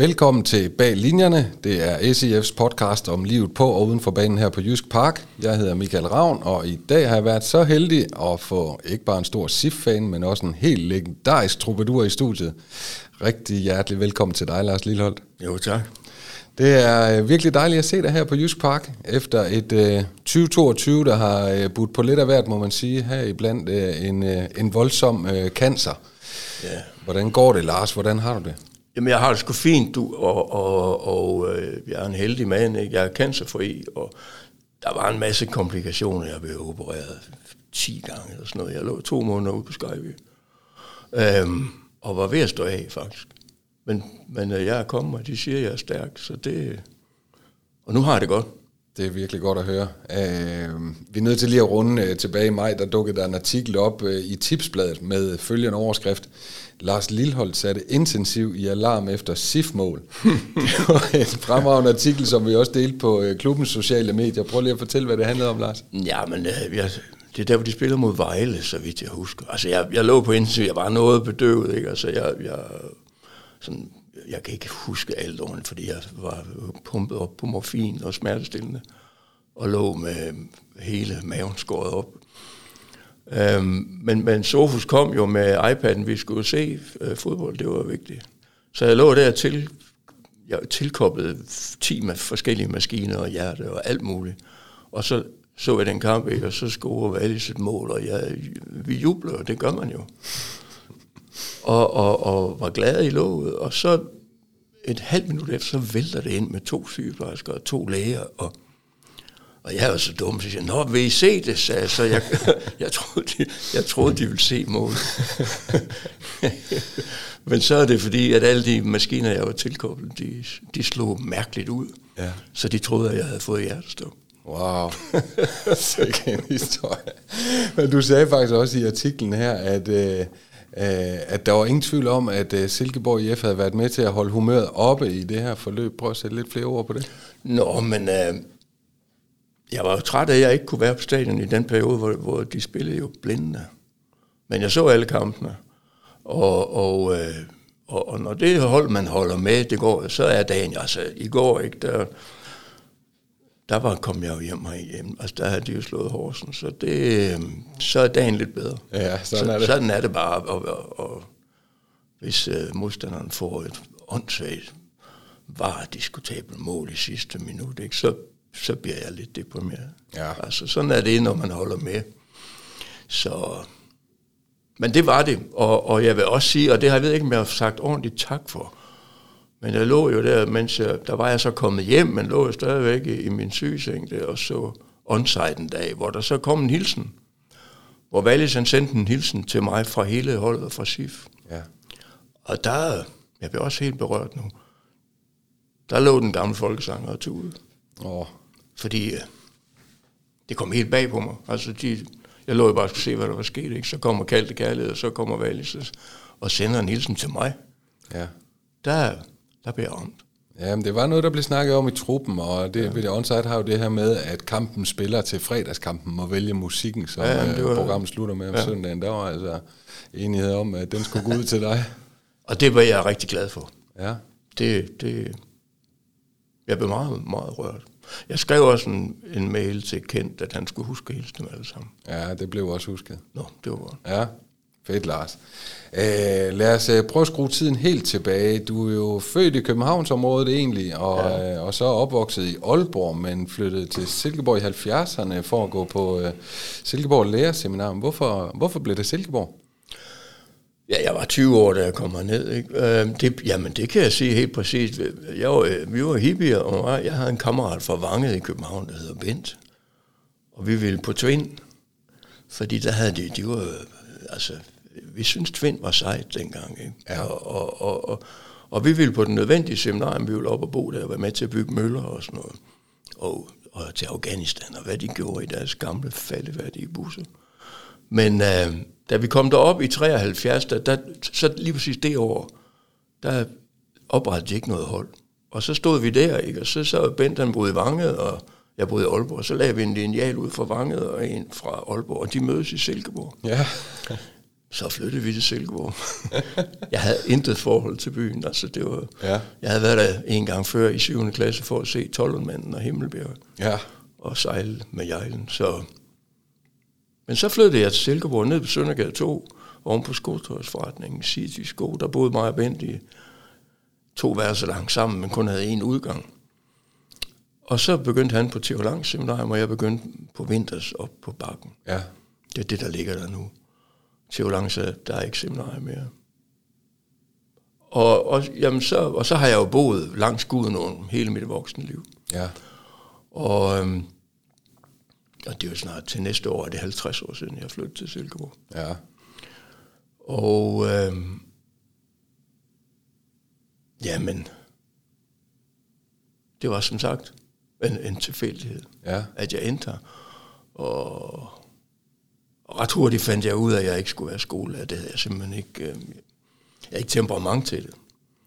Velkommen til Bag Linjerne. Det er SIF's podcast om livet på og uden for banen her på Jysk Park. Jeg hedder Michael Ravn, og i dag har jeg været så heldig at få ikke bare en stor SIF-fan, men også en helt legendarisk troubadour i studiet. Rigtig hjertelig velkommen til dig, Lars Lilleholdt. Jo, tak. Det er øh, virkelig dejligt at se dig her på Jysk Park, efter et øh, 2022, der har øh, budt på lidt af hvert, må man sige, her iblandt øh, en, øh, en voldsom øh, cancer. Ja. Hvordan går det, Lars? Hvordan har du det? Jamen, jeg har det sgu fint, du, og, og, og øh, jeg er en heldig mand, ikke? Jeg er cancerfri, og der var en masse komplikationer. Jeg blev opereret 10 gange eller sådan noget. Jeg lå to måneder ude på Skyby. Øhm, og var ved at stå af, faktisk. Men, men øh, jeg er kommet, og de siger, at jeg er stærk, så det... Og nu har jeg det godt. Det er virkelig godt at høre. Uh, vi er nødt til lige at runde uh, tilbage i maj, der dukkede der en artikel op uh, i Tipsbladet med følgende overskrift. Lars Lilholdt satte intensiv i alarm efter SIF-mål. det var en fremragende artikel, som vi også delte på uh, klubbens sociale medier. Prøv lige at fortælle, hvad det handlede om, Lars. Ja, men øh, jeg, det er der, hvor de spiller mod Vejle, så vidt jeg husker. Altså, jeg, jeg lå på intensiv, jeg var noget bedøvet, ikke? Altså, jeg, jeg, sådan, jeg kan ikke huske alt ordentligt, fordi jeg var pumpet op på morfin og smertestillende, og lå med hele maven skåret op. Øhm, men, men Sofus kom jo med iPad'en, vi skulle se øh, fodbold, det var vigtigt. Så jeg lå der til, jeg tilkoblede 10 med forskellige maskiner og hjerte og alt muligt. Og så så jeg den kamp, ikke? og så scorede Wallis et mål, og jeg, vi jubler, og det gør man jo. Og, og, og var glad i låget, og så et halvt minut efter, så vælter det ind med to sygeplejersker og to læger, og, og jeg var så dum, så jeg siger, Nå, vil I se det, sagde jeg, så jeg, jeg, troede, de, jeg troede, de ville se målet. Men så er det fordi, at alle de maskiner, jeg var tilkoblet, de, de slog mærkeligt ud. Ja. Så de troede, at jeg havde fået hjertestop. Wow, sikke en historie. Men du sagde faktisk også i artiklen her, at, øh, øh, Øh, at der var ingen tvivl om, at øh, Silkeborg IF havde været med til at holde humøret oppe i det her forløb. Prøv at sætte lidt flere ord på det. Nå, men øh, jeg var jo træt af, at jeg ikke kunne være på stadion i den periode, hvor, hvor de spillede jo blinde. Men jeg så alle kampene, og, og, øh, og, og når det hold, man holder med, det går, så er dagen, altså i går, ikke, der, der var, kom jeg jo hjem og hjem. Altså, der havde de jo slået Horsen, så, det, så er dagen lidt bedre. Ja, sådan så, er det. Sådan er det bare. Og, og, og hvis øh, modstanderen får et åndssvagt, var diskutabelt mål i sidste minut, ikke, så, så bliver jeg lidt deprimeret. Ja. Altså, sådan er det, når man holder med. Så, men det var det, og, og jeg vil også sige, og det har jeg ved ikke, om jeg har sagt ordentligt tak for, men jeg lå jo der, mens jeg, der var jeg så kommet hjem, men lå jo stadigvæk i, i min sygeseng der, og så onsite en dag, hvor der så kom en hilsen. Hvor Wallis han sendte en hilsen til mig fra hele holdet fra SIF. Ja. Og der, jeg blev også helt berørt nu, der lå den gamle folkesanger og tude. Åh, Fordi øh, det kom helt bag på mig. Altså, de, jeg lå jo bare og skulle se, hvad der var sket. Ikke? Så kommer Kaldte Kærlighed, og så kommer Wallis og sender en hilsen til mig. ja. Der, der blev jeg ramt. Ja, men det var noget, der blev snakket om i truppen, og det, ja. ved det onsite har jo det her med, at kampen spiller til fredagskampen må vælge musikken, som Ja, ja, men det var- programmet slutter med om ja. søndagen. Der var altså enighed om, at den skulle gå ud til dig. Og det var jeg rigtig glad for. Ja, Det, det, jeg blev meget, meget rørt. Jeg skrev også en, en mail til Kent, at han skulle huske at hilse dem alle sammen. ja det blev også husket. Nå, det var godt. Ja, fedt Lars. Øh, lad os øh, prøve at skrue tiden helt tilbage. Du er jo født i Københavnsområdet egentlig, og, ja. øh, og så opvokset i Aalborg, men flyttet til Silkeborg i 70'erne for at gå på øh, Silkeborg Lærerseminar. Hvorfor, hvorfor blev det Silkeborg? Ja, jeg var 20 år, da jeg kom herned. Ikke? Øh, det, jamen, det kan jeg sige helt præcist. Jeg var, øh, vi var hippier, og jeg havde en kammerat fra Vanget i København, der hedder Bent. Og vi ville på Tvind, fordi der havde de, de var, øh, altså, vi synes Tvind var sejt dengang. Ikke? Ja. Og, og, og, og, og, vi ville på den nødvendige seminarium, vi ville op og bo der, og være med til at bygge møller og sådan noget. Og, og til Afghanistan, og hvad de gjorde i deres gamle faldeværdige busser. Men øh, da vi kom derop i 73, der, der, så lige præcis det år, der oprettede de ikke noget hold. Og så stod vi der, ikke? og så så Bent, han boede i Vange, og jeg boede i Aalborg, og så lagde vi en lineal ud fra Vanget og en fra Aalborg, og de mødes i Silkeborg. Ja, så flyttede vi til Silkeborg. jeg havde intet forhold til byen. Altså, det var, Ja. Jeg havde været der en gang før i 7. klasse for at se Tollundmanden og Himmelbjerg Ja. og sejle med jejlen. Så. Men så flyttede jeg til Silkeborg ned på Søndergade 2, oven på skotøjsforretningen City Sko. Der boede mig og Bent i to værelser langt sammen, men kun havde en udgang. Og så begyndte han på Theo Langs seminarium, og jeg begyndte på Vinters op på Bakken. Ja. Det er det, der ligger der nu. Langs, er- der er ikke seminarium mere. Og, og, jamen så, og så har jeg jo boet langs Gudenåen hele mit voksne liv. Ja. Og, øhm, og det er jo snart til næste år, er det 50 år siden, jeg flyttede til Silkeborg. Ja. Og øhm, jamen, det var som sagt en, en tilfældighed, Ja. at jeg endte her. Og, og ret hurtigt fandt jeg ud af, at jeg ikke skulle være skolelærer. Det havde jeg simpelthen ikke, øhm, jeg ikke temperament til det.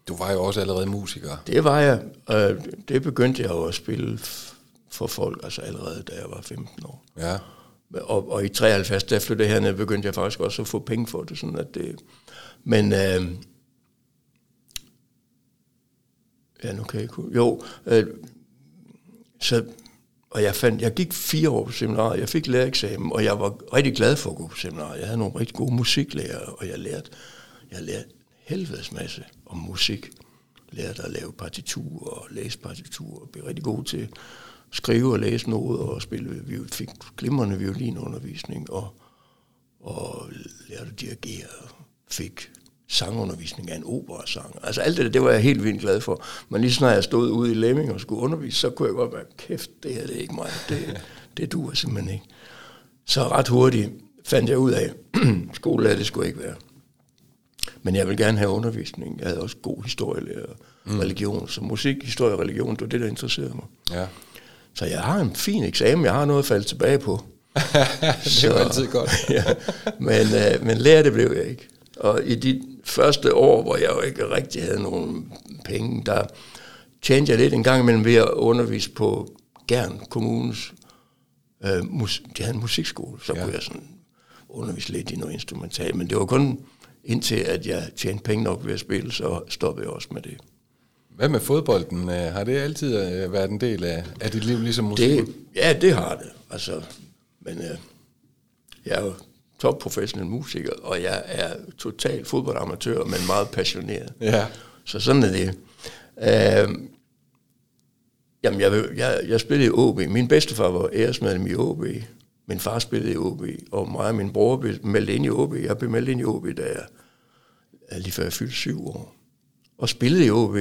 Du var jo også allerede musiker. Det var jeg. Øh, det begyndte jeg jo at spille for folk, altså allerede da jeg var 15 år. Ja. Og, og i 73, der flyttede jeg herned, begyndte jeg faktisk også at få penge for det. Sådan at det men øh, ja, nu kan jeg ikke Jo, øh, så, og jeg, fandt, jeg gik fire år på seminariet, jeg fik lærereksamen, og jeg var rigtig glad for at gå på seminariet. Jeg havde nogle rigtig gode musiklærer, og jeg lærte, jeg lærte helvedes masse om musik. Lærte at lave partiturer og læse partiturer, og blev rigtig god til at skrive og læse noget, og spille, vi fik glimrende violinundervisning, og, og lærte at dirigere, fik sangundervisning af en operasanger. Altså alt det der, det var jeg helt vildt glad for. Men lige snart jeg stod ude i Lemming og skulle undervise, så kunne jeg godt være, kæft, det her det er ikke mig. Det, det duer simpelthen ikke. Så ret hurtigt fandt jeg ud af, skolelærer det skulle ikke være. Men jeg vil gerne have undervisning. Jeg havde også god historielærer, mm. religion. Så musik, historie og religion, det var det, der interesserede mig. Ja. Så jeg har en fin eksamen, jeg har noget at falde tilbage på. det er jo altid godt. ja, men, øh, men lærer det blev jeg ikke. Og i de første år, hvor jeg jo ikke rigtig havde nogen penge, der tjente jeg lidt en gang imellem ved at undervise på Gern Kommunes, øh, mus, de havde en musikskole, så Ja. kunne jeg sådan undervise lidt i noget instrumental, men det var kun indtil, at jeg tjente penge nok ved at spille, så stoppede jeg også med det. Hvad med fodbolden? Øh, Har det altid øh, været en del af, af dit liv, ligesom musik? Det, ja, det har det. Altså, men øh, jeg er jo topprofessionel musiker, og jeg er total fodboldamatør, men meget passioneret. Ja. Så sådan er det. Øh, jamen, jeg, jeg, jeg spillede i OB. Min bedstefar var æresmedlem i OB. Min far spillede i OB, og mig og min bror blev meldt ind i OB. Jeg blev meldt ind i OB, da jeg, lige før jeg fyldte syv år. Og spillede i OB.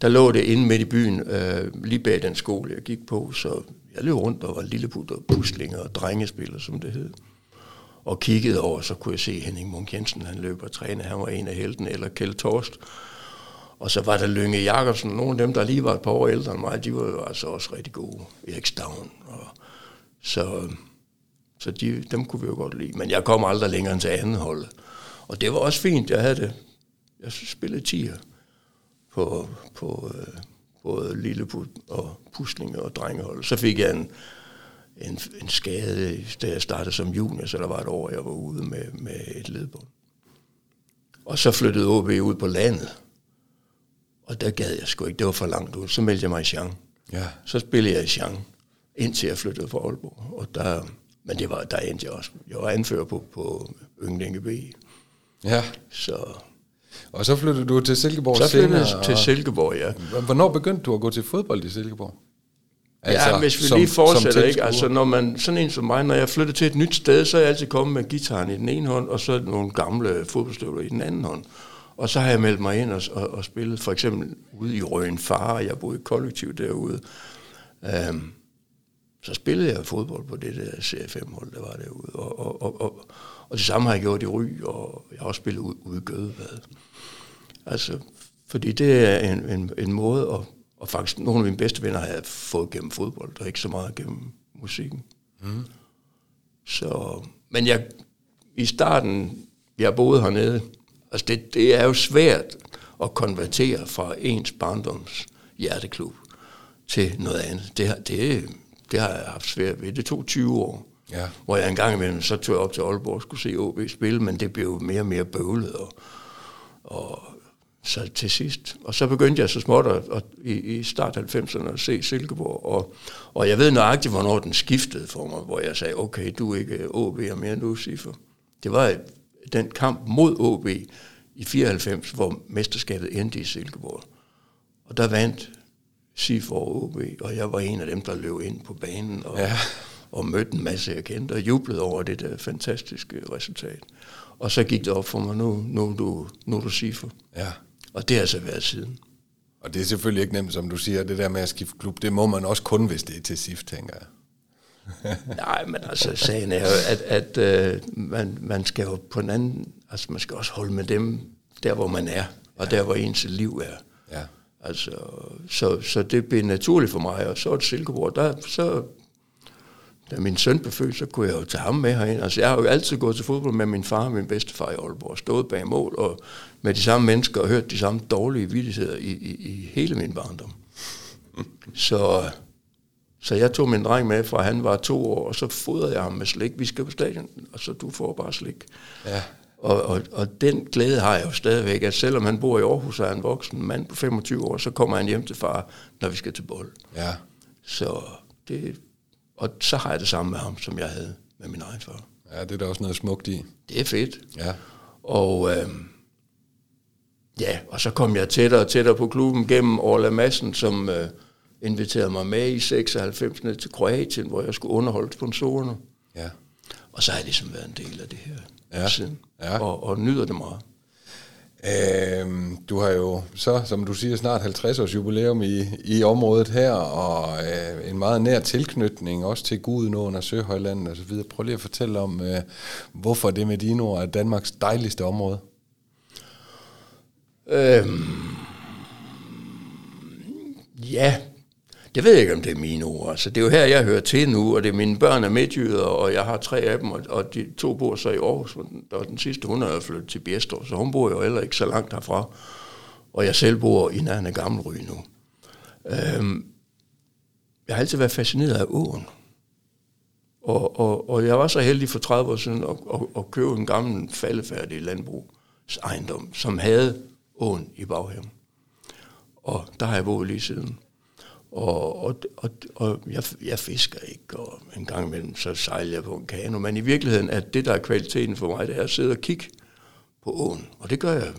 Der lå det inde midt i byen, øh, lige bag den skole, jeg gik på, så jeg løb rundt og var lilleput og puslinger og drengespiller, som det hed. Og kiggede over, så kunne jeg se Henning Munk Jensen, han løb og trænede, han var en af heltene, eller Kjeld Torst. Og så var der Lønge Jacobsen, nogle af dem, der lige var et par år ældre end mig, de var jo altså også rigtig gode. Erik Stavn. Og så så de, dem kunne vi jo godt lide. Men jeg kom aldrig længere end til anden hold. Og det var også fint, jeg havde det. Jeg spillede tiger på, på øh, både Lilleput og Puslinge og Drengehold. Så fik jeg en, en, en skade, da jeg startede som junior, så der var et år, jeg var ude med, med et ledbånd. Og så flyttede OB ud på landet. Og der gad jeg sgu ikke, det var for langt ud. Så meldte jeg mig i Jean. Ja. Så spillede jeg i Jean, indtil jeg flyttede fra Aalborg. Og der, men det var, der endte jeg også. Jeg var anfører på, på Ynglinge B. Ja. Så, Og så flyttede du til Silkeborg så flyttede jeg til Silkeborg, ja. Hvornår begyndte du at gå til fodbold i Silkeborg? Altså, ja, hvis vi som- lige fortsætter, ikke? Altså, når man, sådan en som mig, når jeg flytter til et nyt sted, så er jeg altid kommet med gitaren i den ene hånd, og så nogle gamle fodboldstøvler i den anden hånd. Og så har jeg meldt mig ind og, og, og spillet, for eksempel ude i Røen Far, jeg boede i kollektiv derude. Um, så spillede jeg fodbold på det der CFM-hold, der var derude. Og, og, og, og, og det samme har jeg gjort i Ry, og jeg har også spillet ude, ude i Gødevad. Altså, fordi det er en, en, en måde, at, og faktisk nogle af mine bedste venner har jeg fået gennem fodbold, og ikke så meget gennem musikken. Mm. Så, men jeg, i starten, jeg boede hernede, altså det, det er jo svært at konvertere fra ens barndoms hjerteklub til noget andet. Det, har- det, det har jeg haft svært ved. Det tog 20 år. Ja. Hvor jeg engang imellem, så tog jeg op til Aalborg og skulle se OB spille, men det blev mere og mere bøvlet. Og, og så til sidst. Og så begyndte jeg så småt at, at, i, i start 90'erne at se Silkeborg. Og, og jeg ved nøjagtigt, hvornår den skiftede for mig, hvor jeg sagde, okay, du er ikke OB'er mere, nu Siffer. Det var den kamp mod OB i 94, hvor mesterskabet endte i Silkeborg. Og der vandt Siffer og OB, og jeg var en af dem, der løb ind på banen og, ja. og mødte en masse, jeg kendte, og jublede over det der fantastiske resultat. Og så gik det op for mig, nu, nu, nu, nu er du Siffer. Ja. Og det har så været siden. Og det er selvfølgelig ikke nemt, som du siger, det der med at skifte klub, det må man også kun, hvis det er til SIF, tænker jeg. Nej, men altså sagen er jo, at, at uh, man, man skal jo på en anden, altså man skal også holde med dem, der hvor man er, og ja. der hvor ens liv er. Ja. Altså, så, så det blev naturligt for mig, og så er det Silkeborg, der, så, da min søn blev født, så kunne jeg jo tage ham med herind. Altså, jeg har jo altid gået til fodbold med min far og min bedstefar i Aalborg, stået bag mål, og med de samme mennesker, og hørt de samme dårlige vidtigheder i, i, i hele min barndom. Så, så jeg tog min dreng med, fra han var to år, og så fodrede jeg ham med slik. Vi skal på stadion, og så du får bare slik. Ja. Og, og, og den glæde har jeg jo stadigvæk, at selvom han bor i Aarhus og er en voksen mand på 25 år, så kommer han hjem til far, når vi skal til bold. Ja. Så det, og så har jeg det samme med ham, som jeg havde med min egen far. Ja, det er der også noget smukt i. Det er fedt. Ja. Og øh, ja, og så kom jeg tættere og tættere på klubben gennem Orla Madsen, som øh, inviterede mig med i 96 ned til Kroatien, hvor jeg skulle underholde sponsorerne. Ja. Og så har jeg ligesom været en del af det her Ja. siden. Ja. Og, og nyder det meget. Øh, du har jo så, som du siger, snart 50 års jubilæum i, i området her, og øh, en meget nær tilknytning også til Gudenåen og Søhøjlandet og så videre. Prøv lige at fortælle om, øh, hvorfor det med dine ord er Danmarks dejligste område. Øhm, ja, det ved jeg ikke, om det er mine ord. Altså, det er jo her, jeg hører til nu, og det er mine børn er midtjyder, og jeg har tre af dem, og, og de to bor så i Aarhus, og den, og den sidste, hun er flyttet til Bjerstrup, så hun bor jo heller ikke så langt herfra. Og jeg selv bor i nærheden af Gammelry nu. Øhm, jeg har altid været fascineret af åen. Og, og, og jeg var så heldig for 30 år siden at, at, at købe en gammel faldefærdig landbrugsejendom, som havde åen i baghaven. Og der har jeg boet lige siden. Og, og, og, og jeg, jeg fisker ikke, og en gang imellem så sejler jeg på en kano. Men i virkeligheden er det, der er kvaliteten for mig, det er at sidde og kigge på åen. Og det gør jeg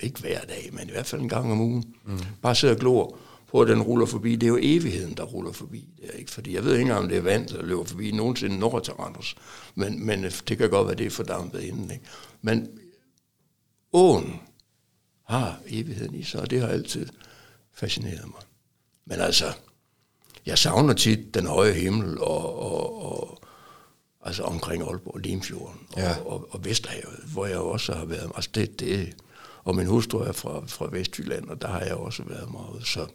ikke hver dag, men i hvert fald en gang om ugen. Mm. Bare sidde og glor på, at den ruller forbi. Det er jo evigheden, der ruller forbi. Det er ikke, fordi jeg ved ikke engang, om det er vand, der løber forbi nogensinde når til Randers. Men, men det kan godt være, det er fordampet inden. Ikke? Men åen har evigheden i sig, og det har altid fascineret mig. Men altså, jeg savner tit den høje himmel og, og, og altså omkring Aalborg, Limfjorden og, Ja. og, og, og Vesterhavet, hvor jeg også har været. Altså det, det, og min hustru er fra, fra Vestjylland, og der har jeg også været meget. Så.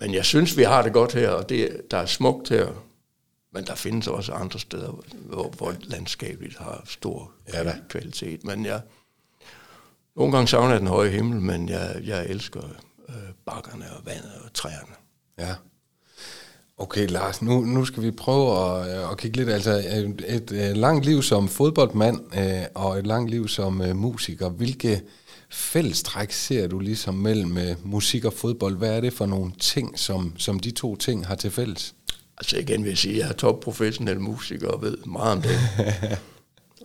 Men jeg synes, vi har det godt her, og det, der er smukt her. Men der findes også andre steder, hvor, hvor landskabet har stor Ja da. kvalitet. Men jeg, nogle gange savner jeg den høje himmel, men jeg, jeg elsker øh, bakkerne og vandet og træerne. Ja. Okay, Lars, nu, nu skal vi prøve at, at kigge lidt. Altså, et, et, et langt liv som fodboldmand øh, og et langt liv som øh, musiker. Hvilke fællestræk ser du ligesom mellem øh, musik og fodbold? Hvad er det for nogle ting, som, som de to ting har til fælles? Altså igen vil jeg sige, at jeg er topprofessionel musiker og ved meget om det.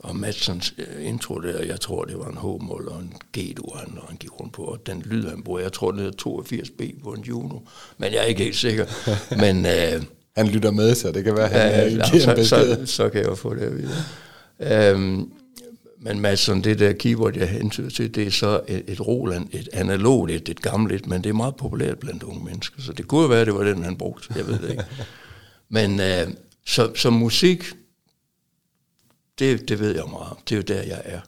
og Madsons øh, intro der, jeg tror, det var en H-mål og en G-dur, han, han gik rundt på. Og den lyd, han bruger, jeg tror, det er 82B på en Juno. Men jeg er ikke helt sikker. Men øh, Han lytter med, så det kan være, at han Ja, øh, giver en så, så, så kan jeg få det at vide. Øhm, men Madsen, det der keyboard, jeg hentyder til, det er så et, et Roland, et analogt, et, et gammelt et, men det er meget populært blandt unge mennesker. Så det kunne være, det var den, han brugte. Jeg ved det ikke. Men øh, så, så musik, det, det ved jeg meget om. Det er jo der, jeg er.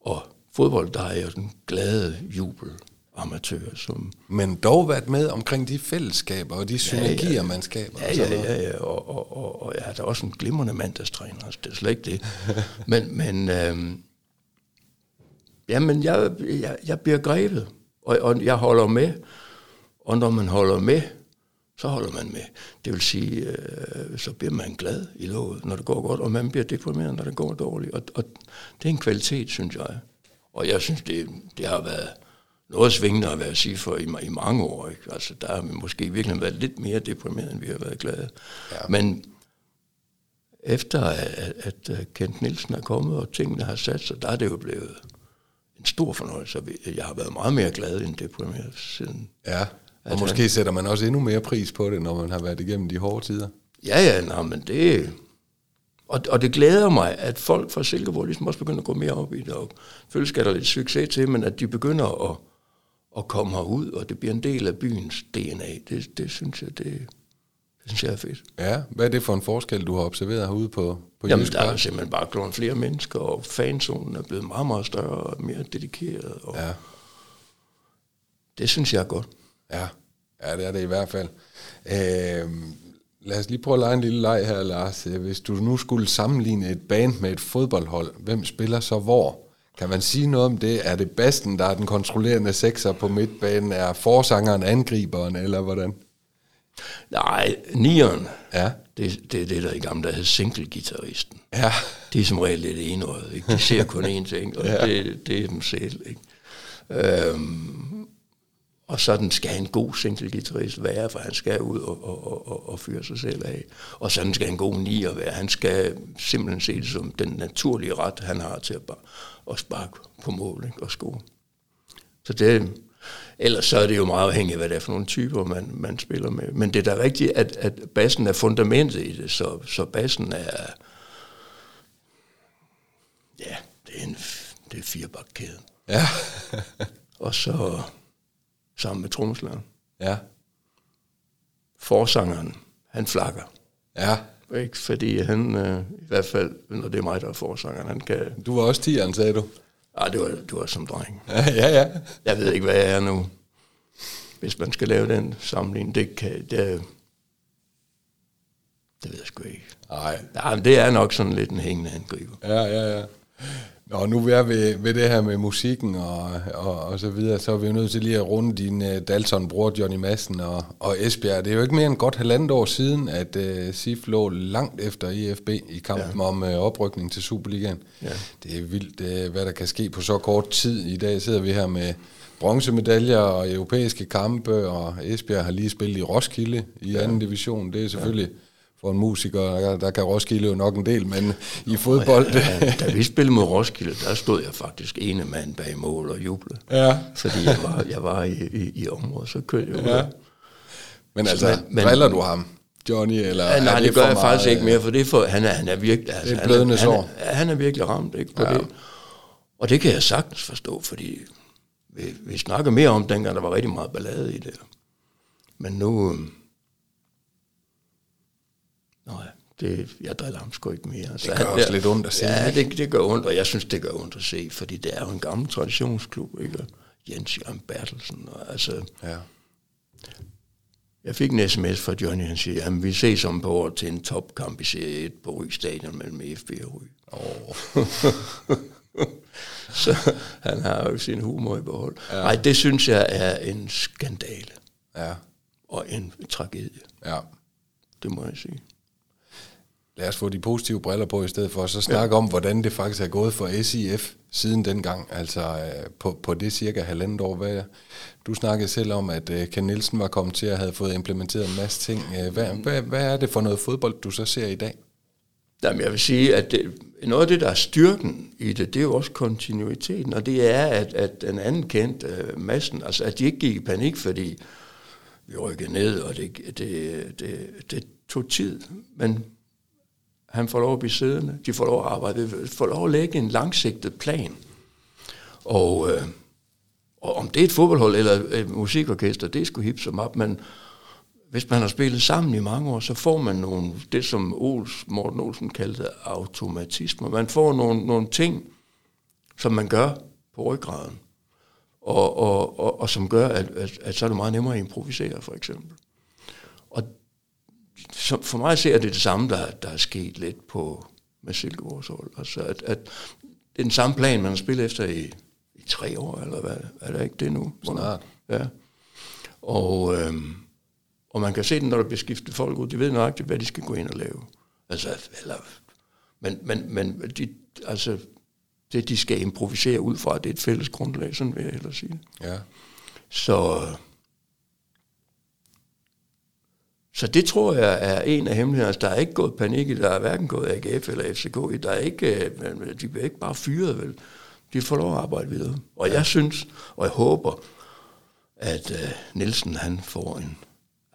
Og fodbold, der er jeg jo den glade jubel amatør, som Men dog været med omkring de fællesskaber og de synergier, ja, ja. man skaber. Ja, og ja, ja, ja. Og, og, og, og jeg er da også en glimrende mandagstræner, altså, det er slet ikke det. men men øhm, jamen, jeg, jeg, jeg bliver grebet, og, og jeg holder med. Og når man holder med, så holder man med. Det vil sige, øh, så bliver man glad i låget, når det går godt, og man bliver deprimeret, når det går dårligt. Og, og det er en kvalitet, synes jeg. Og jeg synes, det, det har været noget svingende at være sige for i, i mange år. Ikke? Altså, der har vi måske virkelig været lidt mere deprimeret, end vi har været glade. Ja. Men efter at, at Kent Nielsen er kommet, og tingene har sat sig, der er det jo blevet en stor fornøjelse. Jeg har været meget mere glad end deprimeret siden. Ja, og måske han, sætter man også endnu mere pris på det, når man har været igennem de hårde tider. Ja, ja, nej, men det... Og, og det glæder mig, at folk fra Silkeborg ligesom også begynder at gå mere op i det, og føles skal der lidt succes til, men at de begynder at, at komme herud, og det bliver en del af byens DNA. Det, det synes jeg, det, det synes jeg er fedt. Ja, hvad er det for en forskel, du har observeret herude på, på Jamen, der er simpelthen bare glået flere mennesker, og fanzonen er blevet meget, meget større og mere dedikeret. Og ja. Det synes jeg er godt. Ja, ja det er det i hvert fald. Øh, lad os lige prøve at lege en lille leg her, Lars. Hvis du nu skulle sammenligne et band med et fodboldhold, hvem spiller så hvor? Kan man sige noget om det? Er det Basten, der er den kontrollerende sekser på midtbanen? Er forsangeren angriberen, eller hvordan? Nej, nieren. Ja. Det, det er det, der i gamle dage hed single-gitarristen. Ja. De er som regel lidt enøjet, ikke? De ser kun én ting, og ja. det, det er dem selv, ikke? Øhm, og sådan skal en god single-gitarrist være, for han skal ud og, og, og, og fyre sig selv af. Og sådan skal en god nier være. Han skal simpelthen se det som den naturlige ret, han har til at, at sparke på mål ikke? og score. Så det, ellers så er det jo meget afhængigt af, hvad det er for nogle typer, man, man spiller med. Men det er da rigtigt, at, at bassen er fundamentet i det, så, så bassen er, ja, det er en det er firebakkæde. Ja. og så sammen med trommeslageren. Ja. Forsangeren, han flakker. Ja. Ikke? Fordi han, øh, i hvert fald, når det er mig, der er forsangeren, han kan... Du var også tieren, sagde du? Ja, det var, det var som dreng. Ja, ja, ja. Jeg ved ikke, hvad jeg er nu. Hvis man skal lave den sammenligning, det kan... Det, det ved jeg sgu ikke. Nej. Ja, det er nok sådan lidt en hængende angriber. Ja, ja, ja. Nå, nu er vi ved, ved det her med musikken og, og, og så videre, så er vi jo nødt til lige at runde din uh, Dalton-bror Johnny Madsen og, og Esbjerg. Det er jo ikke mere end godt halvandet år siden, at uh, SIF lå langt efter IFB i kampen ja. om uh, oprykning til Superligaen. Ja. Det er vildt, uh, hvad der kan ske på så kort tid. I dag sidder vi her med bronzemedaljer og europæiske kampe, og Esbjerg har lige spillet i Roskilde i ja. anden division. Det er selvfølgelig... Ja for en musiker, der, der kan Roskilde jo nok en del, men i fodbold... Ja, ja, da vi spillede mod Roskilde, der stod jeg faktisk ene mand bag mål og jublede. Ja. Fordi jeg var, jeg var i, i, i området, så kørte jeg ja. Men altså, men, driller du ham? Johnny, eller ja, nej, det, det gør jeg meget, faktisk ikke mere, for det for, han er, han er virkelig... Altså, det er blødende han, er, han, er, han er virkelig ramt ikke, på ja. det. Og det kan jeg sagtens forstå, fordi vi, vi snakker mere om dengang, der var rigtig meget ballade i det. Men nu, øhm, Nej, det, jeg driller ham sgu ikke mere. Altså, det gør også der, lidt ondt at se. Ja, det, det gør ondt, og jeg synes, det gør ondt at se, fordi det er jo en gammel traditionsklub, ikke? Jens Jørgen Bertelsen, og altså... Ja. Jeg fik en sms fra Johnny, han siger, at vi ses om på år til en topkamp i Serie 1 på Ry Stadion mellem FB og Ry. Oh. så han har jo sin humor i behold. Ja. Nej, det synes jeg er en skandale. Ja. Og en tragedie. Ja. Det må jeg sige lad os få de positive briller på i stedet for, så snakke ja. om, hvordan det faktisk er gået for SIF siden dengang, altså øh, på, på det cirka halvandet år. Hvad, du snakkede selv om, at uh, Ken Nielsen var kommet til at have fået implementeret en masse ting. Uh, hvad, hvad, hvad er det for noget fodbold, du så ser i dag? Jamen, jeg vil sige, at det, noget af det, der er styrken i det, det er jo også kontinuiteten, og det er, at, at den anden kendt uh, massen, altså at de ikke gik i panik, fordi vi rykkede ned, og det, det, det, det tog tid, men han får lov at blive siddende, de får lov at arbejde, de får lov at lægge en langsigtet plan. Og, øh, og om det er et fodboldhold eller et musikorkester, det er sgu hip som op, men hvis man har spillet sammen i mange år, så får man nogle, det som Ols, Morten Olsen kaldte automatismer. Man får nogle, nogle ting, som man gør på ryggraden, og, og, og, og som gør, at, at, at så er det meget nemmere at improvisere, for eksempel. Så for mig ser det det samme, der, der er sket lidt på med Silkeborgs hold. Altså, at, at det er den samme plan, man har spillet efter i, i tre år, eller hvad? Er det ikke det nu? Snart. Ja. Og, øhm, Og man kan se det, når der bliver skiftet folk ud. De ved nøjagtigt, hvad de skal gå ind og lave. Altså, eller, men, men, men de, altså, det, de skal improvisere ud fra, det er et fælles grundlag, sådan vil jeg hellere sige. Ja. Så, så det tror jeg er en af hemmelighederne. Altså, der er ikke gået panik i, der er hverken gået AGF eller FCK i. Der er ikke, øh, de bliver ikke bare fyret, vel. De får lov at arbejde videre. Og jeg synes, og jeg håber, at uh, Nielsen han får en...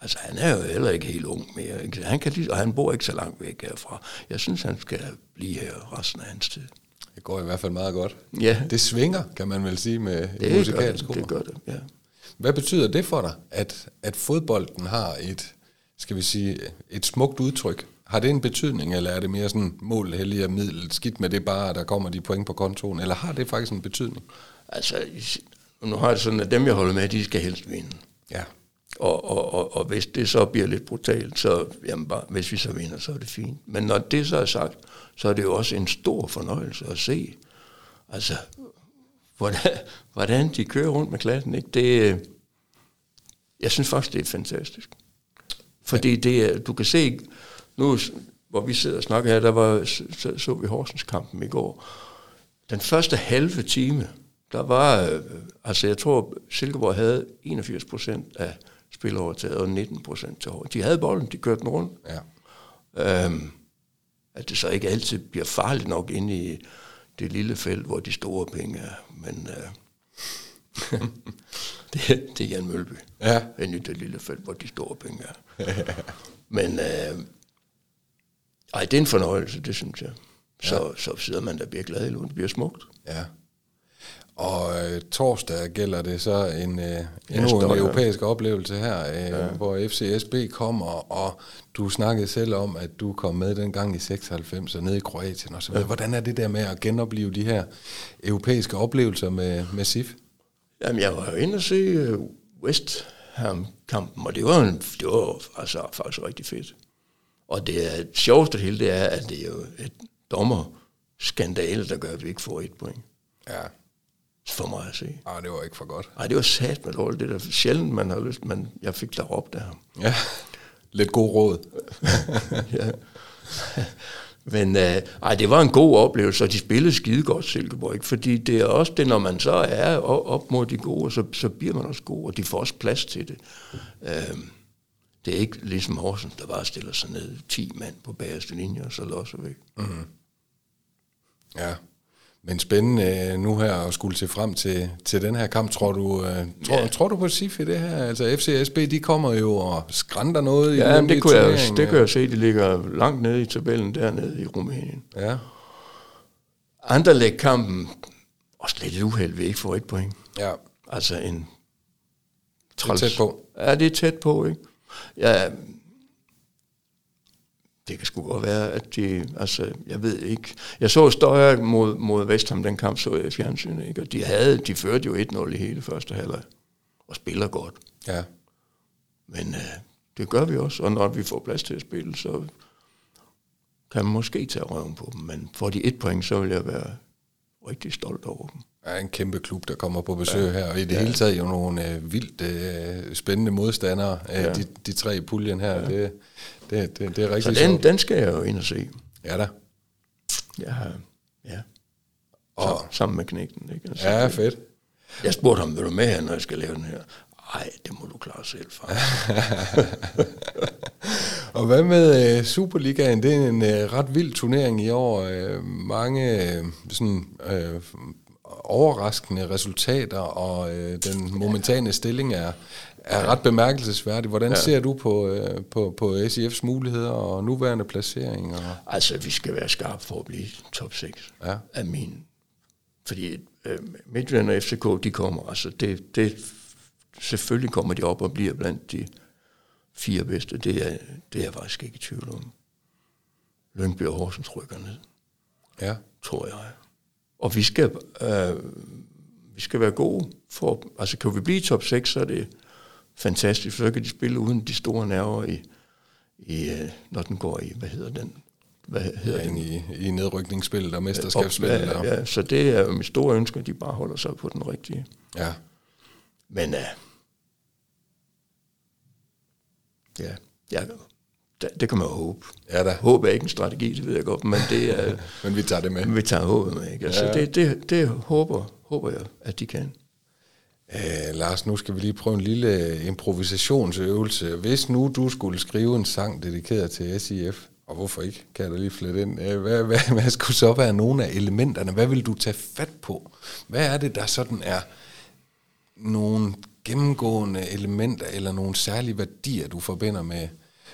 Altså, han er jo heller ikke helt ung mere. Ikke? Han kan lige, og han bor ikke så langt væk herfra. Jeg synes, han skal blive her resten af hans tid. Det går i hvert fald meget godt. Ja. Det svinger, kan man vel sige, med det musikalsk det, det gør det, ja. Hvad betyder det for dig, at, at fodbolden har et, skal vi sige, et smukt udtryk? Har det en betydning, eller er det mere sådan mål, heldig og middel, skidt med det bare, at der kommer de point på kontoen, eller har det faktisk en betydning? Altså, nu har jeg sådan, at dem, jeg holder med, de skal helst vinde. Ja. Og, og, og, og hvis det så bliver lidt brutalt, så jamen bare, hvis vi så vinder, så er det fint. Men når det så er sagt, så er det jo også en stor fornøjelse at se, altså, hvordan, hvordan de kører rundt med klassen. Ikke? Det, jeg synes faktisk, det er fantastisk. Fordi det, du kan se, nu hvor vi sidder og snakker her, der var, så, så vi Horsens kampen i går. Den første halve time, der var, øh, altså jeg tror, Silkeborg havde 81 procent af spilovertaget og 19 procent til over. De havde bolden, de kørte den rundt. Ja. Øhm, at det så ikke altid bliver farligt nok inde i det lille felt, hvor de store penge er. Men øh, det, det er Jan Mølby. Ja. Inde i det lille felt, hvor de store penge er. Men øh, ej, det er en fornøjelse, det synes jeg. Så, ja. så sidder man da virkelig glad i Det bliver smukt. Ja. Og øh, torsdag gælder det så en, øh, endnu en europæisk oplevelse her, øh, ja. hvor FCSB kommer, og du snakkede selv om, at du kom med den gang i 96 og nede i Kroatien og så videre. Ja. Hvordan er det der med at genopleve de her europæiske oplevelser med, med SIF? Jamen, jeg var jo inde og se uh, West Ham-kampen, og det var, en, det var altså, faktisk rigtig fedt. Og det er sjoveste hele, det er, at det er jo et dommerskandale, der gør, at vi ikke får et point. Ja for mig at se. Nej, det var ikke for godt. Nej, det var sat med dårligt. Det der sjældent, man har lyst, men jeg fik der op der. Ja, lidt god råd. ja. Men øh, ej, det var en god oplevelse, og de spillede skide godt Silkeborg, ikke? fordi det er også det, når man så er op mod de gode, så, så bliver man også god, og de får også plads til det. Øh, det er ikke ligesom Horsens, der bare stiller sig ned 10 mand på bagerste linje, og så låser væk. Mm-hmm. Ja. Men spændende øh, nu her at skulle se frem til, til den her kamp. Tror du, uh, tror, ja. tror du på SIF i det her? Altså FCSB, de kommer jo og skrænter noget ja, i det kunne, jeg, det kan jeg se, de ligger langt nede i tabellen dernede i Rumænien. Ja. Anderlecht-kampen, også lidt et uheld, vi ikke får et point. Ja. Altså en... Træls. Det er tæt på. Ja, det er tæt på, ikke? Ja, det kan sgu godt være, at de, altså, jeg ved ikke. Jeg så Støjer mod, mod Vestham, den kamp så jeg i fjernsynet, ikke? og de, havde, de førte jo 1-0 i hele første halvleg, og spiller godt. Ja. Men uh, det gør vi også, og når vi får plads til at spille, så kan man måske tage røven på dem, men får de et point, så vil jeg være rigtig stolt over dem. Er en kæmpe klub, der kommer på besøg ja. her, og i det ja. hele taget jo nogle øh, vildt øh, spændende modstandere, øh, ja. de, de tre i puljen her. Ja. Det, det, det, det er rigtig Så den, den skal jeg jo ind og se. Ja da. Ja, ja. Og, så, sammen med knægten. Ikke? Altså, ja, fedt. Jeg spurgte ham, vil du med her, når jeg skal lave den her? Nej, det må du klare selv, far. og hvad med uh, Superligaen? Det er en uh, ret vild turnering i år. Uh, mange uh, sådan, uh, overraskende resultater, og uh, den momentane stilling er, er ret bemærkelsesværdig. Hvordan ja. ser du på, øh, på, på SIF's muligheder og nuværende placeringer? Altså, vi skal være skarpe for at blive top 6 ja. af min. Fordi øh, Midtjylland og FCK, de kommer. Altså, det, det, selvfølgelig kommer de op og bliver blandt de fire bedste. Det er, det er jeg faktisk ikke i tvivl om. Lyngby og Horsens rykker ned. Ja. Tror jeg. Og vi skal, øh, vi skal være gode. For, altså, kan vi blive top 6, så er det fantastisk, så kan de spille uden de store nerver i, i øh, når den går i, hvad hedder den? Hvad hedder ja, den? I, i nedrykningsspillet og mesterskabsspillet. Ja, ja, så det er jo mit store ønske, at de bare holder sig på den rigtige. Ja. Men uh, Ja, ja det, kan man håbe. Ja da. Håb er ikke en strategi, det ved jeg godt, men det er... Men vi tager det med. vi tager håbet med, ikke? Altså, Ja. det, det, det håber, håber jeg, at de kan. Øh, Lars, nu skal vi lige prøve en lille improvisationsøvelse. Hvis nu du skulle skrive en sang dedikeret til SIF, og hvorfor ikke, kan jeg da lige flette ind, øh, hvad, hvad, hvad skulle så være nogle af elementerne? Hvad vil du tage fat på? Hvad er det, der sådan er nogle gennemgående elementer, eller nogle særlige værdier, du forbinder med,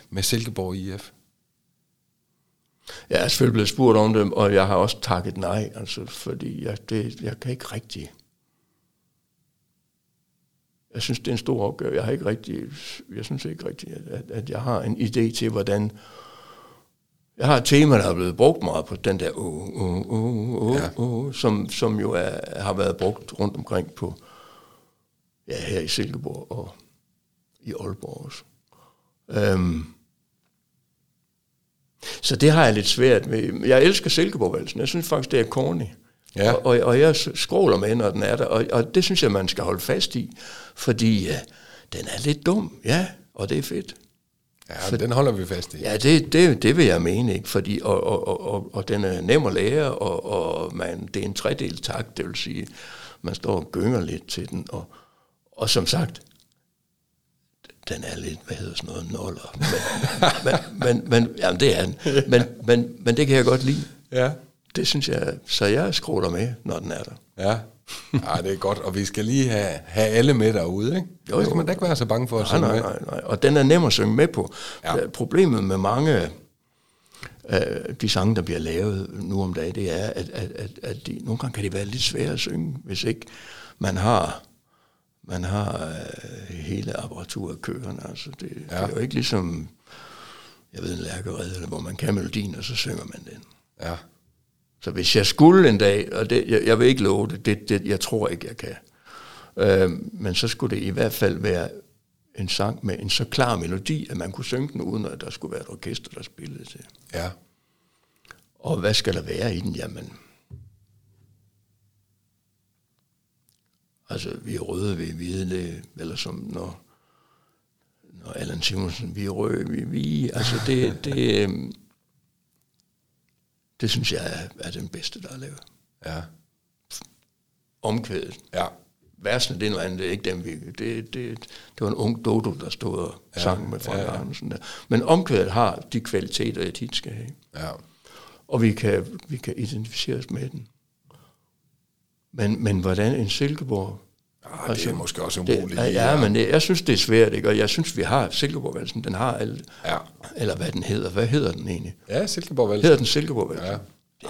med Silkeborg IF? Jeg er selvfølgelig blevet spurgt om det, og jeg har også takket nej, altså, fordi jeg, det, jeg kan ikke rigtig... Jeg synes, det er en stor opgave. Jeg har ikke rigtig, jeg synes ikke rigtigt, at, at, jeg har en idé til, hvordan... Jeg har et tema, der er blevet brugt meget på den der åh, åh, åh, åh, åh, som, som jo er, har været brugt rundt omkring på, ja, her i Silkeborg og i Aalborg også. Øhm, så det har jeg lidt svært med. Jeg elsker Silkeborgvalsen. Jeg synes faktisk, det er corny. Ja. Og, og, og jeg skråler med, når den er der. Og, og det synes jeg, man skal holde fast i. Fordi ja, den er lidt dum, ja, og det er fedt. Ja, For, den holder vi fast i. Ja, det, det, det vil jeg mene, ikke? Fordi, og, og, og, og, og den er nem at lære, og, og man, det er en tredelt takt, det vil sige, man står og gynger lidt til den, og, og som sagt, den er lidt, hvad hedder sådan noget, noller. Men, men, men, men jamen, det er den. Men, men, men det kan jeg godt lide. Ja. Det synes jeg, så jeg skråler med, når den er der. Ja. Ej, det er godt, og vi skal lige have, have alle med derude, ikke? Jo, Jo, skal man da ikke være så bange for at Nej, synge nej, med. nej, nej. Og den er nem at synge med på. Ja. Ja. Problemet med mange af de sange, der bliver lavet nu om dagen, det er, at, at, at, at de, nogle gange kan det være lidt svært at synge, hvis ikke man har man har øh, hele apparaturet kørende. Altså det, ja. det er jo ikke ligesom, jeg ved, en lærkerede, eller hvor man kan melodien, og så synger man den. Ja. Så hvis jeg skulle en dag, og det, jeg, jeg vil ikke love det, det, det, jeg tror ikke, jeg kan. Øh, men så skulle det i hvert fald være en sang med en så klar melodi, at man kunne synge den, uden at der skulle være et orkester, der spillede til. Ja. Og hvad skal der være i den? Jamen, altså, vi er røde, vi er hvide, det, eller som når, når Allan Simonsen, vi er røde, vi er hvide. Altså, det, det, øhm, det synes jeg er, er den bedste, der er lavet. Ja. Omkvædet. Ja. Versene, det er noget andet, det er ikke dem, vi... Det, det, det var en ung Dodo, der stod og Ja, sang med Frank ja, ja. Andersen der. Men omkvædet har de kvaliteter, jeg tit skal have. Ja. Og vi kan, vi kan identificere os med den. Men, men hvordan en Silkeborg... Ah, det er måske også det, umuligt. ja, lige ja, men det, jeg synes, det er svært, ikke? og jeg synes, vi har Silkeborgvalsen, den har alt, Ja. eller hvad den hedder. Hvad hedder den egentlig? Ja, Silkeborg Vals. Hedder den Silkeborgvalsen? Ja.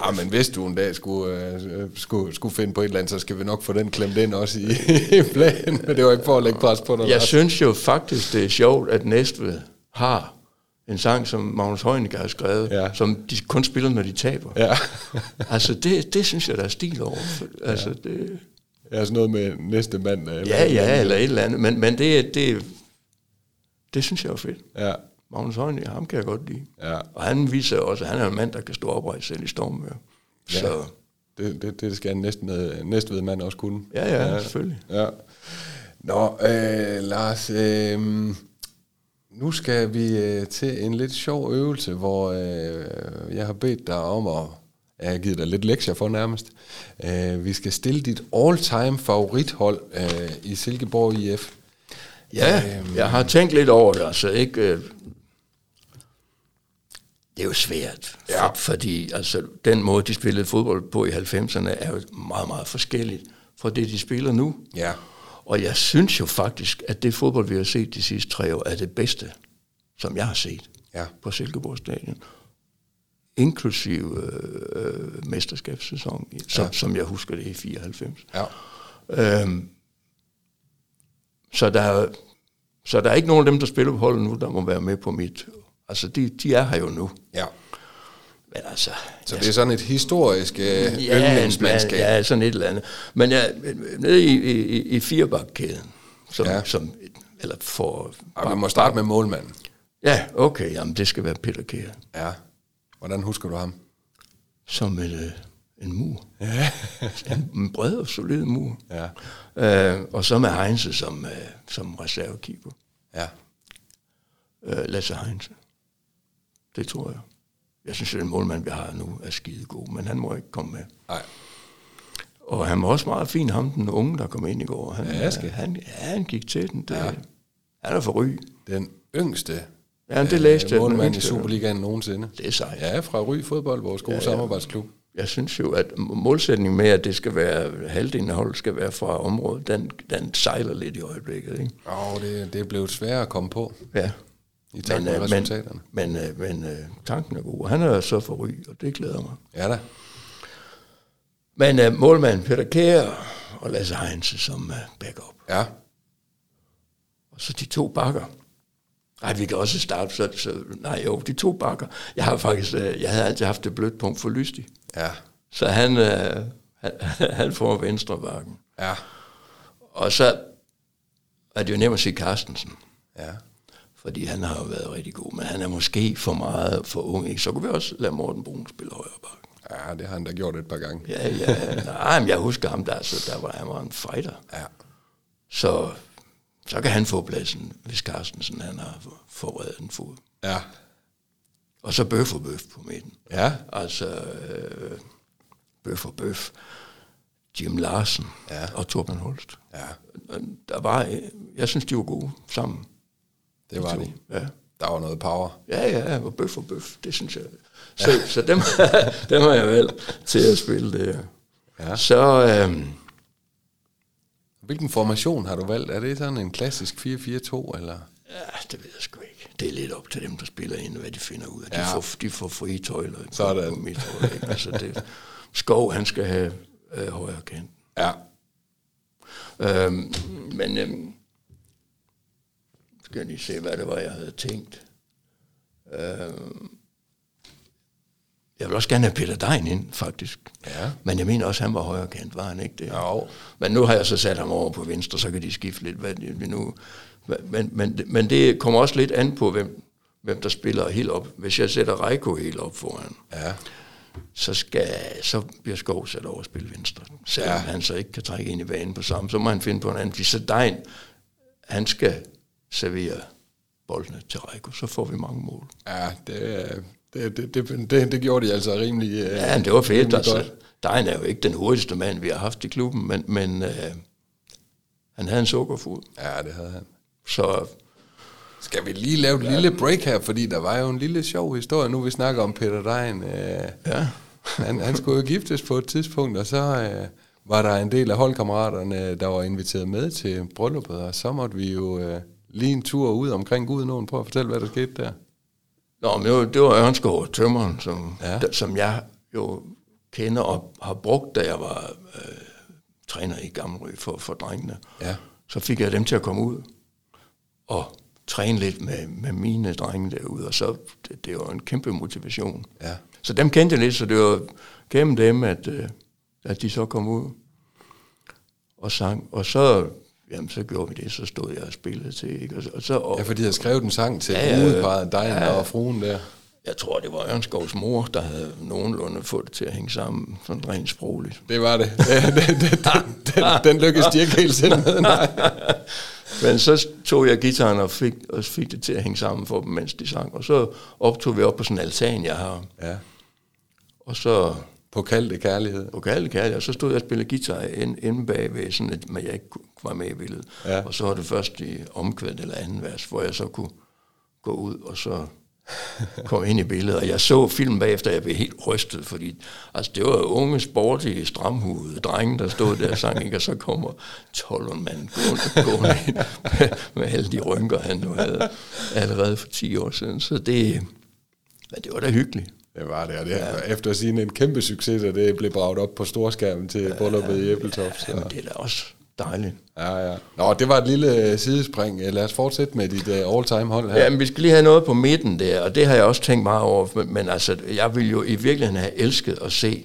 Ja, men hvis du en dag skulle, øh, skulle, skulle finde på et eller andet, så skal vi nok få den klemt ind også i, i planen. Men det var ikke for at lægge pres på dig. Jeg synes jo faktisk, det er sjovt, at Næstved har en sang, som Magnus Heunicke har skrevet, Ja. ja. som de kun spiller, når de taber. Ja. altså, det, det synes jeg, der er stil over. Altså, det, ja, sådan noget med næste mand. Eller ja, ja, eller et eller andet. Men, men det, det, det synes jeg er fedt. Ja, Magnus Heunicke, ham kan jeg godt lide. ja. Og han viser også, at han er en mand, der kan stå oprejst selv i stormvejr. Ja. Så Det, det, det skal en næsten, næstved mand også kunne. ja, ja, ja, selvfølgelig. Ja. Nå, øh, Lars, øh, nu skal vi øh, til en lidt sjov øvelse, hvor øh, jeg har bedt dig om at jeg har givet dig lidt lektier for nærmest. Øh, vi skal stille dit all-time favorithold øh, i Silkeborg IF. Ja, Øhm. jeg har tænkt lidt over det, altså ikke... øh, Det er jo svært, Ja. for, fordi altså, den måde, de spillede fodbold på i 90'erne, er jo meget, meget forskelligt fra det, de spiller nu. Ja. Og jeg synes jo faktisk, at det fodbold, vi har set de sidste tre år, er det bedste, som jeg har set Ja. på Silkeborg Stadion. Inklusive øh, mesterskabssæsonen, som, Ja. som jeg husker det i 94. Ja. Øhm, så, der, er- så der er ikke nogen af dem, der spiller på holdet nu, der må være med på mit. Altså, de, de er her jo nu. ja. Men altså... Så det er sådan et historisk øh, ja, yndlingsmandskab. ja, sådan et eller andet. Men jeg, nede i, i, i firebakkæden, som, Ja. ja. som, eller for... Og vi må starte med målmanden. Ja, okay, jamen det skal være Peter Kjær. Ja. Hvordan husker du ham? Som en, øh, en mur. Ja. en, en bred og solid mur. Ja. Øh, og så med Heinze som, øh, som reservekeeper. Ja. øh, Lasse Heinze. Det tror jeg. Jeg synes, at den målmand, vi har nu, er skide god, men han må ikke komme med. Nej. Og han var også meget fin, ham den unge, der kom ind i går. Han, Ja, skal. han, ja, han gik til den. Det, Ja. Han er for ry. Den yngste Ja, det læste jeg. øh, målmand i. Superligaen nogensinde. Det er sejt. Ja, fra Ry Fodbold, vores gode ja, ja. samarbejdsklub. Jeg synes jo, at målsætningen med, at det skal være, halvdelen af holdet skal være fra området, den, den sejler lidt i øjeblikket. Ikke? Oh, det, det er blevet sværere at komme på Ja. I takt med øh, resultaterne. Men, men, øh, men øh, tanken er god. Han er så for ry, og det glæder mig. Ja da. Men uh, målmanden Peter Kjær og Lasse Heinze som uh, backup. Ja. Og så de to bakker. Ej, vi kan også starte, så, så nej jo, de to bakker. Jeg har faktisk, uh, jeg havde altid haft et blødt punkt for Lystig. Ja. Så han, uh, han, han får venstre bakken. Ja. Og så er det jo nemt at sige Carstensen, Ja. Fordi han har jo været rigtig god, men han er måske for meget for ung. Ikke? Så kunne vi også lade Morten Brun spille højre bakken. Ja, det har han da gjort et par gange. Ja, ja. Nej, men jeg husker ham der, så der var han var en fighter. Ja. Så, så kan han få pladsen, hvis Carstensen han har forberedt en fod. Ja. Og så bøf og bøf på midten. Ja. Altså øh, bøf og bøf. Jim Larsen Ja. og Torben Holst. Ja. Der var, øh, jeg synes, de var gode sammen. Det var de. Ja. Der var noget power. Ja, ja, og bøf og bøf, det synes jeg. Så, ja. så dem, dem har jeg valgt til at spille det her. Ja. Så, øh, Hvilken formation har du valgt? Er det sådan en klassisk 4-4-2, eller? Ja, det ved jeg sgu ikke. Det er lidt op til dem, der spiller ind, hvad de finder ud af. De, Ja. får, de får frie tøjler Sådan. på mit hold. Ikke? Altså det, Skov, han skal have øh, højre kant. Ja. Øhm, men øhm, skal lige se, hvad det var, jeg havde tænkt. Øhm, jeg vil også gerne have Peter Dein ind, faktisk. Ja. Men jeg mener også, han var højre kant, var han ikke det? Jo. Men nu har jeg så sat ham over på venstre, så kan de skifte lidt, hvad de nu... Men, men, men det kommer også lidt an på, hvem, hvem der spiller helt op. Hvis jeg sætter Reiko helt op foran, Ja. så, skal, så bliver Skov sat over at spille venstre. Selvom Ja. han så ikke kan trække ind i banen på samme, så må han finde på en anden. Fordi så Dein, han skal servere boldene til Reiko, så får vi mange mål. Ja, det, det, det, det, det, det gjorde de altså rimelig øh, Ja, men det var fedt. Altså, godt. Dein er jo ikke den hurtigste mand, vi har haft i klubben, men, men øh, han havde en sukkerfod. Ja, det havde han. Så Skal vi lige lave et lille break her, fordi der var jo en lille sjov historie, nu vi snakker om Peter Dein. Øh, ja, han, han skulle jo giftes på et tidspunkt, og så øh, var der en del af holdkammeraterne, der var inviteret med til brylluppet, og så måtte vi jo øh, lige en tur ud omkring Gudenåen. Prøv at fortælle, hvad der skete der. Nå, men det var, det var Ørnskov Tømmeren, som, ja. der, som jeg jo kender og har brugt, da jeg var øh, træner i Gammelry for, for drengene. Ja. Så fik jeg dem til at komme ud og træne lidt med, med mine drenge derude, og så det, det var en kæmpe motivation. Ja. Så dem kendte jeg lidt, så det var gennem dem, at, øh, at de så kom ud og sang. Og så, jamen, så gjorde vi det, så stod jeg og spillede til, ikke? Og, så- og så, og, Ja, for de havde skrevet en sang til Ja, brudeparret, Dein ja. og fruen der. Jeg tror, det var Ørnskovs mor, der havde nogenlunde fået det til at hænge sammen, sådan rent sprogligt. Det var det. Den, den, den, den, den lykkedes de ikke helt selv med, nej. Men så tog jeg gitaren og fik, og fik det til at hænge sammen for dem, mens de sang. Og så optog vi op på sådan en altan, jeg har. Ja. Og så På kaldte kærlighed. på kærlig kærlig, og så stod jeg og spillede guitar ind, inde bagved, sådan at men jeg ikke var med i billedet. Ja. Og så var det først i omkvædet eller anden vers, hvor jeg så kunne gå ud og så kom ind i billedet. Og jeg så filmen bagefter, og jeg blev helt rystet, fordi altså, det var unge, sportige, stramhudede drenge, der stod der og sang, ikke? og så kommer 12 mand gående, gående ind med, med alle de rynker, han nu havde allerede for 10 år siden. Så det, men det var da hyggeligt. Det var det, og det ja. efter at sige en kæmpe succes, og det blev braget op på storskærmen til brylluppet i Æbeltoft. Så. Jamen, det er da også dejligt. Ja, ja. Nå, det var et lille øh, sidespring. Lad os fortsætte med dit uh, all-time hold her. Ja, men vi skal lige have noget på midten der, og det har jeg også tænkt meget over. Men, men altså, jeg ville jo i virkeligheden have elsket at se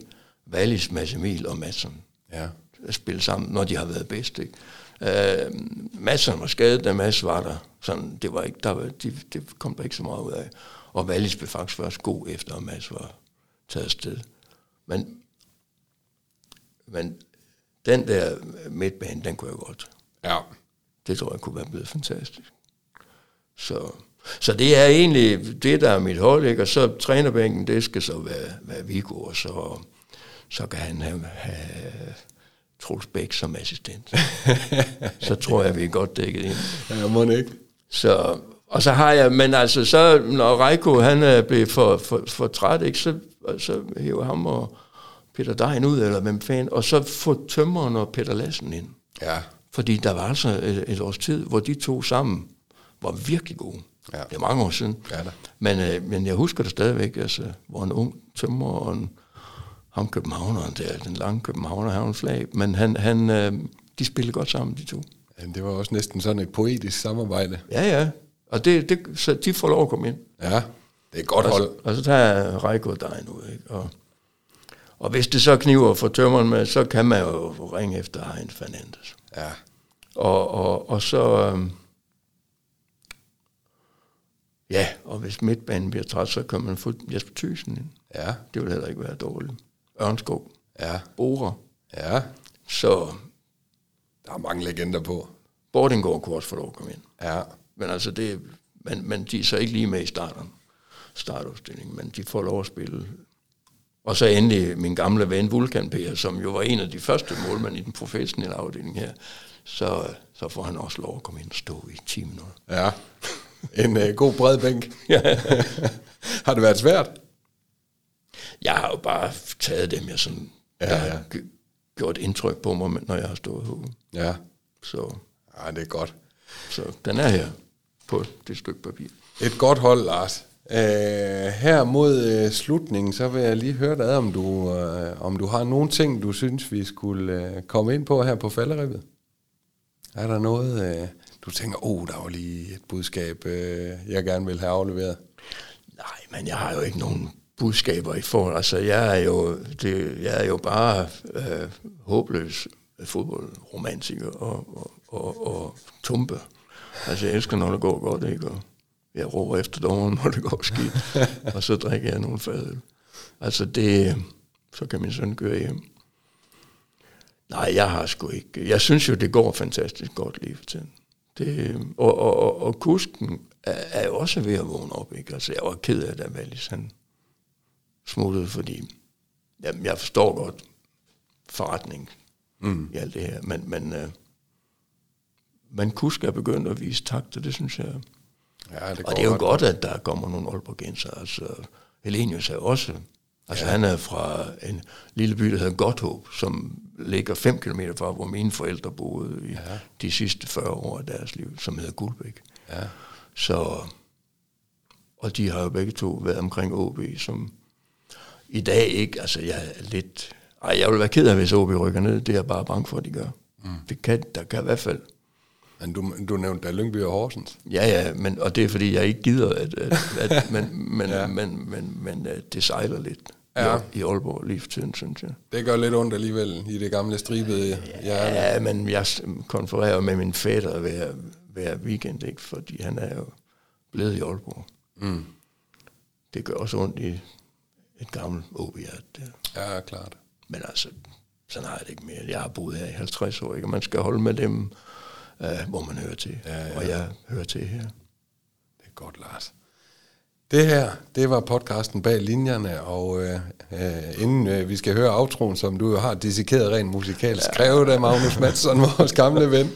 Wallis, Mads Emil og Madsen Ja. spille sammen, når de har været bedst. Ikke? Øh, Madsen var skadet, da Mads var der. Sådan, det, var ikke, der var, de, det kom der ikke så meget ud af. Og Wallis blev faktisk først god efter, at Mads var taget afsted. Men, men den der midtbane, den kunne jeg godt. Ja. Det tror jeg kunne være blevet fantastisk. Så, Så det er egentlig det, der er mit hold, ikke? og så trænerbænken, det skal så være, være Viggo, og så, så kan han have, have Troels Bæk som assistent. så tror jeg, vi er godt dækket ind. Ja, må ikke. Så, og så har jeg, men altså så, når Reiko han er blevet for, for, for træt, ikke, så, så hæver ham og Peter Dejen ud, eller hvem fanden, og så får tømmeren og Peter Lassen ind. Ja. Fordi der var altså et, et års tid, hvor de to sammen var virkelig gode. Ja. Det er mange år siden. Ja da. Men, øh, men jeg husker det stadigvæk, altså, hvor en ung tømmer og en, ham københavneren der, den lange københavner, han en flag, men han, han, øh, de spillede godt sammen, de to. Ja, det var også næsten sådan et poetisk samarbejde. Ja, ja. Og det, det, så de får lov at komme ind. Ja, det er godt Og, hold. så- og så tager Reiko dig nu, ikke? Og, og hvis det så kniver for tømmeren med, så kan man jo ringe efter Hein Fernandes. Ja. Og, og, og så... øhm, ja, og hvis midtbanen bliver træt, så kan man få Jesper Thyssen ind. Ja. Det vil heller ikke være dårligt. Ørnskov, Ja. Bora. Ja. Så Der er mange legender på. Bordingård kunne også få lov at komme ind. Ja. Men altså det, men, men de er så ikke lige med i starten, startopstillingen, men de får lov at spille. Og så endelig min gamle ven Vulkan Per, som jo var en af de første målmænd i den professionelle afdeling her, så, så får han også lov at komme ind og stå i 10 minutter. Ja. En uh, god bred bænk. har det været svært? Jeg har jo bare taget dem, jeg sådan, Ja, der har ja. g- gjort indtryk på mig, når jeg har stået herude. Ja. Så, Ja, det er godt. så den er her på det stykke papir. Et godt hold, Lars. Uh, her mod uh, slutningen, så vil jeg lige høre dig, om du, uh, om du har nogle ting, du synes, vi skulle uh, komme ind på her på falderibet. Er der noget, uh, du tænker, oh, der var lige et budskab, uh, jeg gerne vil have afleveret? Nej, men jeg har jo ikke nogen budskaber i forhold. Altså, jeg er jo, det, jeg er jo bare øh, håbløs fodboldromantiker og, og, og, og tumpe. Altså, jeg elsker, når det går godt, ikke? Og jeg råber efter dommeren, når det går skidt. og så drikker jeg nogle fadøl. Altså, det, så kan min søn køre hjem. Nej, jeg har sgu ikke. Jeg synes jo, det går fantastisk godt lige for tiden. Det, og, og, og, og kusken er, er jo også ved at vågne op. Ikke? Altså, jeg var ked af, da Valis han smuttede, fordi jamen, jeg forstår godt forretning mm. i alt det her, men, men, øh, men kusk er begyndt at vise takt, og det synes jeg. Ja, det Og det er jo godt, at der kommer nogle Aalborgenser. Altså, Helenius er også... Altså, ja. han er fra en lille by, der hedder Godthåb, som ligger 5 km fra, hvor mine forældre boede i ja. de sidste 40 år af deres liv, som hedder Guldbæk. Ja. Så, og de har jo begge to været omkring OB, som i dag ikke, altså jeg er lidt, ej, jeg vil være ked af, hvis OB rykker ned, det er jeg bare bange for, at de gør. Mm. Det kan, der kan i hvert fald, Men du, du nævnte da Lyngby og Horsens. ja ja, men, og det er fordi, jeg ikke gider, at, at, at men, men, ja. men, men, men, øh, det sejler lidt Ja. i, Aalborg lige for tiden, synes jeg. Det gør lidt ondt alligevel i det gamle stribede hjerte. Ja, men jeg konfererer med min fætter hver, hver weekend, ikke? fordi han er jo blevet i Aalborg. Mm. Det gør også ondt i et gammelt ob. Ja, klart. Men altså, sådan har jeg det ikke mere. Jeg har boet her i 50 år, ikke? og man skal holde med dem, øh, hvor man hører til. Ja, ja. Og jeg hører til her. Det er godt, Lars. Det her, det var podcasten bag linjerne, og øh, øh, inden øh, vi skal høre outroen, som du jo har dissekeret rent musikalsk, skrevet af Magnus Madsen, vores gamle ven,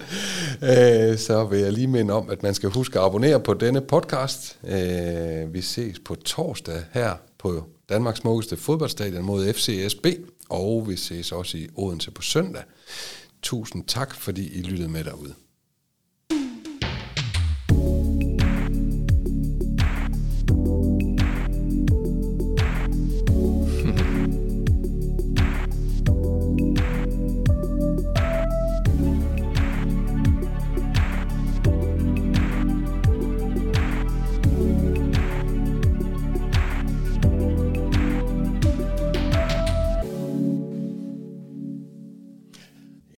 øh, så vil jeg lige minde om, at man skal huske at abonnere på denne podcast. Øh, vi ses på torsdag her på Danmarks smukkeste fodboldstadion mod FCSB, og vi ses også i Odense på søndag. Tusind tak, fordi I lyttede med derude.